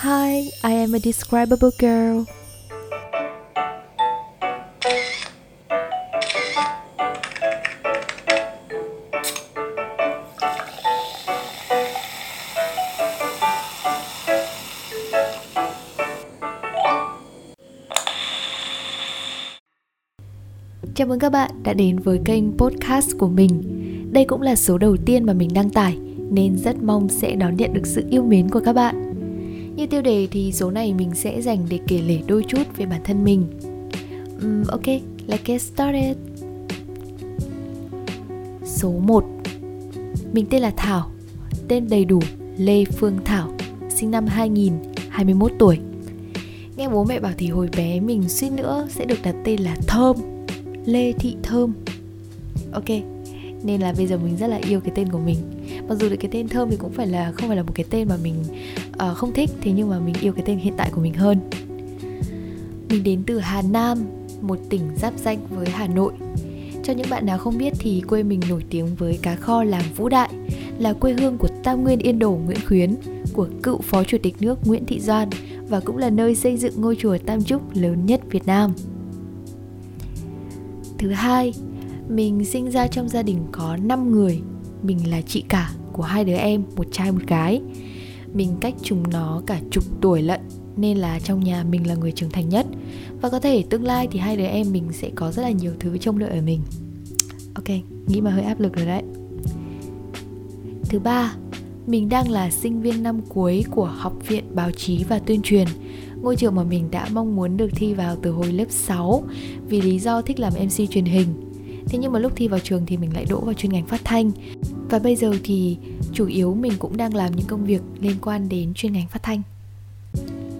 Hi, I am a describable girl. Chào mừng các bạn đã đến với kênh podcast của mình. Đây cũng là số đầu tiên mà mình đăng tải nên rất mong sẽ đón nhận được sự yêu mến của các bạn. Như tiêu đề thì số này mình sẽ dành để kể lể đôi chút về bản thân mình. Um, ok, let's get started. Số 1 Mình tên là Thảo, tên đầy đủ Lê Phương Thảo, sinh năm 2000, 21 tuổi. Nghe bố mẹ bảo thì hồi bé mình suýt nữa sẽ được đặt tên là Thơm Lê Thị Thơm Ok, nên là bây giờ mình rất là yêu cái tên của mình. Mặc dù là cái tên thơm thì cũng phải là không phải là một cái tên mà mình uh, không thích thế nhưng mà mình yêu cái tên hiện tại của mình hơn. Mình đến từ Hà Nam một tỉnh giáp danh với Hà Nội. Cho những bạn nào không biết thì quê mình nổi tiếng với cá kho làng Vũ Đại là quê hương của Tam Nguyên Yên Đổ Nguyễn Khuyến, của cựu Phó Chủ tịch nước Nguyễn Thị Doan và cũng là nơi xây dựng ngôi chùa Tam Trúc lớn nhất Việt Nam. Thứ hai, mình sinh ra trong gia đình có 5 người. Mình là chị cả của hai đứa em, một trai một gái. Mình cách chúng nó cả chục tuổi lận Nên là trong nhà mình là người trưởng thành nhất. Và có thể tương lai thì hai đứa em mình sẽ có rất là nhiều thứ trông đợi ở mình. Ok, nghĩ mà hơi áp lực rồi đấy. Thứ ba, mình đang là sinh viên năm cuối của Học viện Báo chí và Tuyên truyền. Ngôi trường mà mình đã mong muốn được thi vào từ hồi lớp 6 vì lý do thích làm MC truyền hình. Thế nhưng mà lúc thi vào trường thì mình lại đỗ vào chuyên ngành phát thanh. Và bây giờ thì chủ yếu mình cũng đang làm những công việc liên quan đến chuyên ngành phát thanh.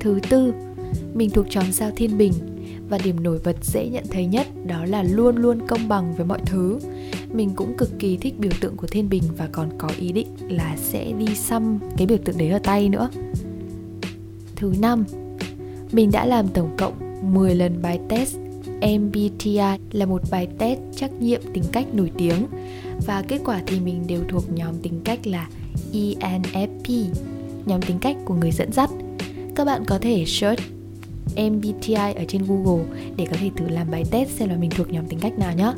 Thứ tư, mình thuộc chòm sao Thiên Bình và điểm nổi bật dễ nhận thấy nhất đó là luôn luôn công bằng với mọi thứ. Mình cũng cực kỳ thích biểu tượng của Thiên Bình và còn có ý định là sẽ đi xăm cái biểu tượng đấy ở tay nữa. Thứ năm, mình đã làm tổng cộng 10 lần bài test MBTI là một bài test trắc nghiệm tính cách nổi tiếng và kết quả thì mình đều thuộc nhóm tính cách là ENFP, nhóm tính cách của người dẫn dắt. Các bạn có thể search MBTI ở trên Google để có thể thử làm bài test xem là mình thuộc nhóm tính cách nào nhé.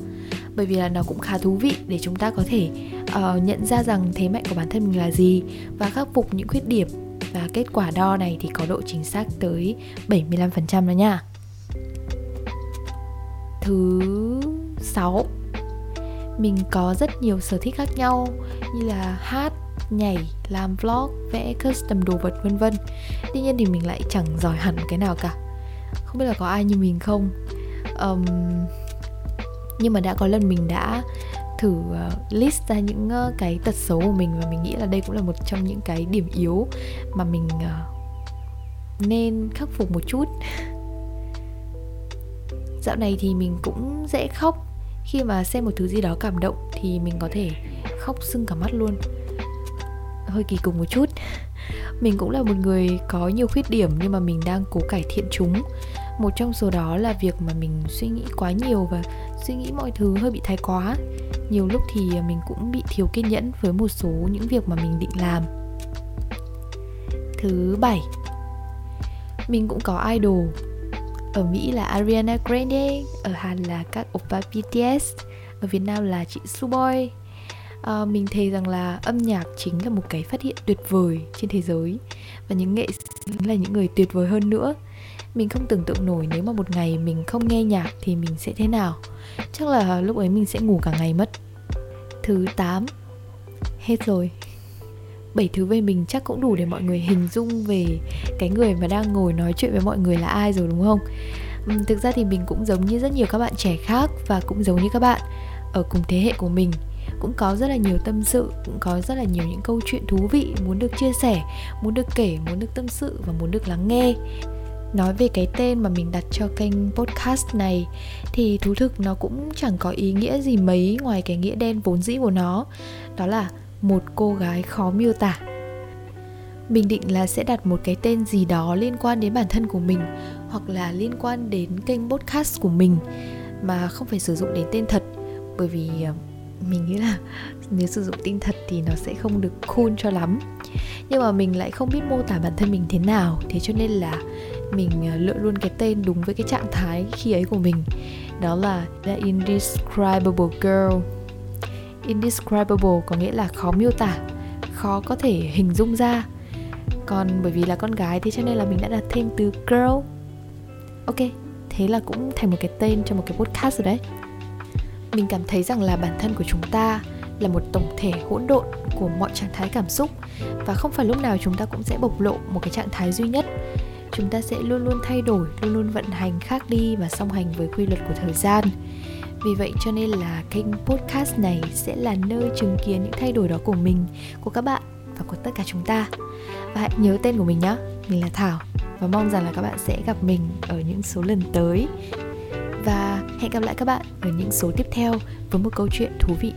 Bởi vì là nó cũng khá thú vị để chúng ta có thể uh, nhận ra rằng thế mạnh của bản thân mình là gì và khắc phục những khuyết điểm và kết quả đo này thì có độ chính xác tới 75% đó nha. Thứ 6 Mình có rất nhiều sở thích khác nhau như là hát, nhảy, làm vlog, vẽ custom đồ vật vân vân. Tuy nhiên thì mình lại chẳng giỏi hẳn cái nào cả. Không biết là có ai như mình không. Um, nhưng mà đã có lần mình đã thử ờ, list ra những ờ, cái tật xấu của mình và mình nghĩ là đây cũng là một trong những cái điểm yếu mà mình ờ, nên khắc phục một chút dạo này thì mình cũng dễ khóc. Khi mà xem một thứ gì đó cảm động thì mình có thể khóc sưng cả mắt luôn. Hơi kỳ cục một chút. Mình cũng là một người có nhiều khuyết điểm nhưng mà mình đang cố cải thiện chúng. Một trong số đó là việc mà mình suy nghĩ quá nhiều và suy nghĩ mọi thứ hơi bị thái quá. Nhiều lúc thì mình cũng bị thiếu kiên nhẫn với một số những việc mà mình định làm. Thứ bảy, mình cũng có idol ở Mỹ là Ariana Grande ở Hàn là các oppa BTS ở Việt Nam là chị Suboy à, mình thấy rằng là âm nhạc chính là một cái phát hiện tuyệt vời trên thế giới và những nghệ sĩ là những người tuyệt vời hơn nữa. Mình không tưởng tượng nổi nếu mà một ngày mình không nghe nhạc thì mình sẽ thế nào. Chắc là lúc ấy mình sẽ ngủ cả ngày mất. Thứ 8 hết rồi bảy thứ về mình chắc cũng đủ để mọi người hình dung về cái người mà đang ngồi nói chuyện với mọi người là ai rồi, đúng không? Thực ra thì mình cũng giống như rất nhiều các bạn trẻ khác và cũng giống như các bạn ở cùng thế hệ của mình. Cũng có rất là nhiều tâm sự, cũng có rất là nhiều những câu chuyện thú vị muốn được chia sẻ, muốn được kể, muốn được tâm sự và muốn được lắng nghe. Nói về cái tên mà mình đặt cho kênh podcast này thì thú thực nó cũng chẳng có ý nghĩa gì mấy ngoài cái nghĩa đen vốn dĩ của nó. Đó là một cô gái khó miêu tả. Mình định là sẽ đặt một cái tên gì đó liên quan đến bản thân của mình, hoặc là liên quan đến kênh podcast của mình, mà không phải sử dụng đến tên thật. Bởi vì ờ, mình nghĩ là nếu sử dụng tên thật thì nó sẽ không được cool cho lắm. Nhưng mà mình lại không biết mô tả bản thân mình thế nào, thế cho nên là mình ờ, lựa luôn cái tên đúng với cái trạng thái khi ấy của mình. Đó là The Indescribable Girl. Indescribable, có nghĩa là khó miêu tả, khó có thể hình dung ra. Còn bởi vì là con gái thế cho nên là mình đã đặt thêm từ girl. Ok, thế là cũng thành một cái tên cho một cái podcast rồi đấy. Mình cảm thấy rằng là bản thân của chúng ta là một tổng thể hỗn độn của mọi trạng thái cảm xúc và không phải lúc nào chúng ta cũng sẽ bộc lộ một cái trạng thái duy nhất. Chúng ta sẽ luôn luôn thay đổi, luôn luôn vận hành khác đi và song hành với quy luật của thời gian vì vậy cho nên là kênh podcast này sẽ là nơi chứng kiến những thay đổi đó của mình, của các bạn và của tất cả chúng ta. Và hãy nhớ tên của mình nhé mình là thảo và mong rằng là các bạn sẽ gặp mình ở những số lần tới. Và hẹn gặp lại các bạn ở những số tiếp theo với một câu chuyện thú vị.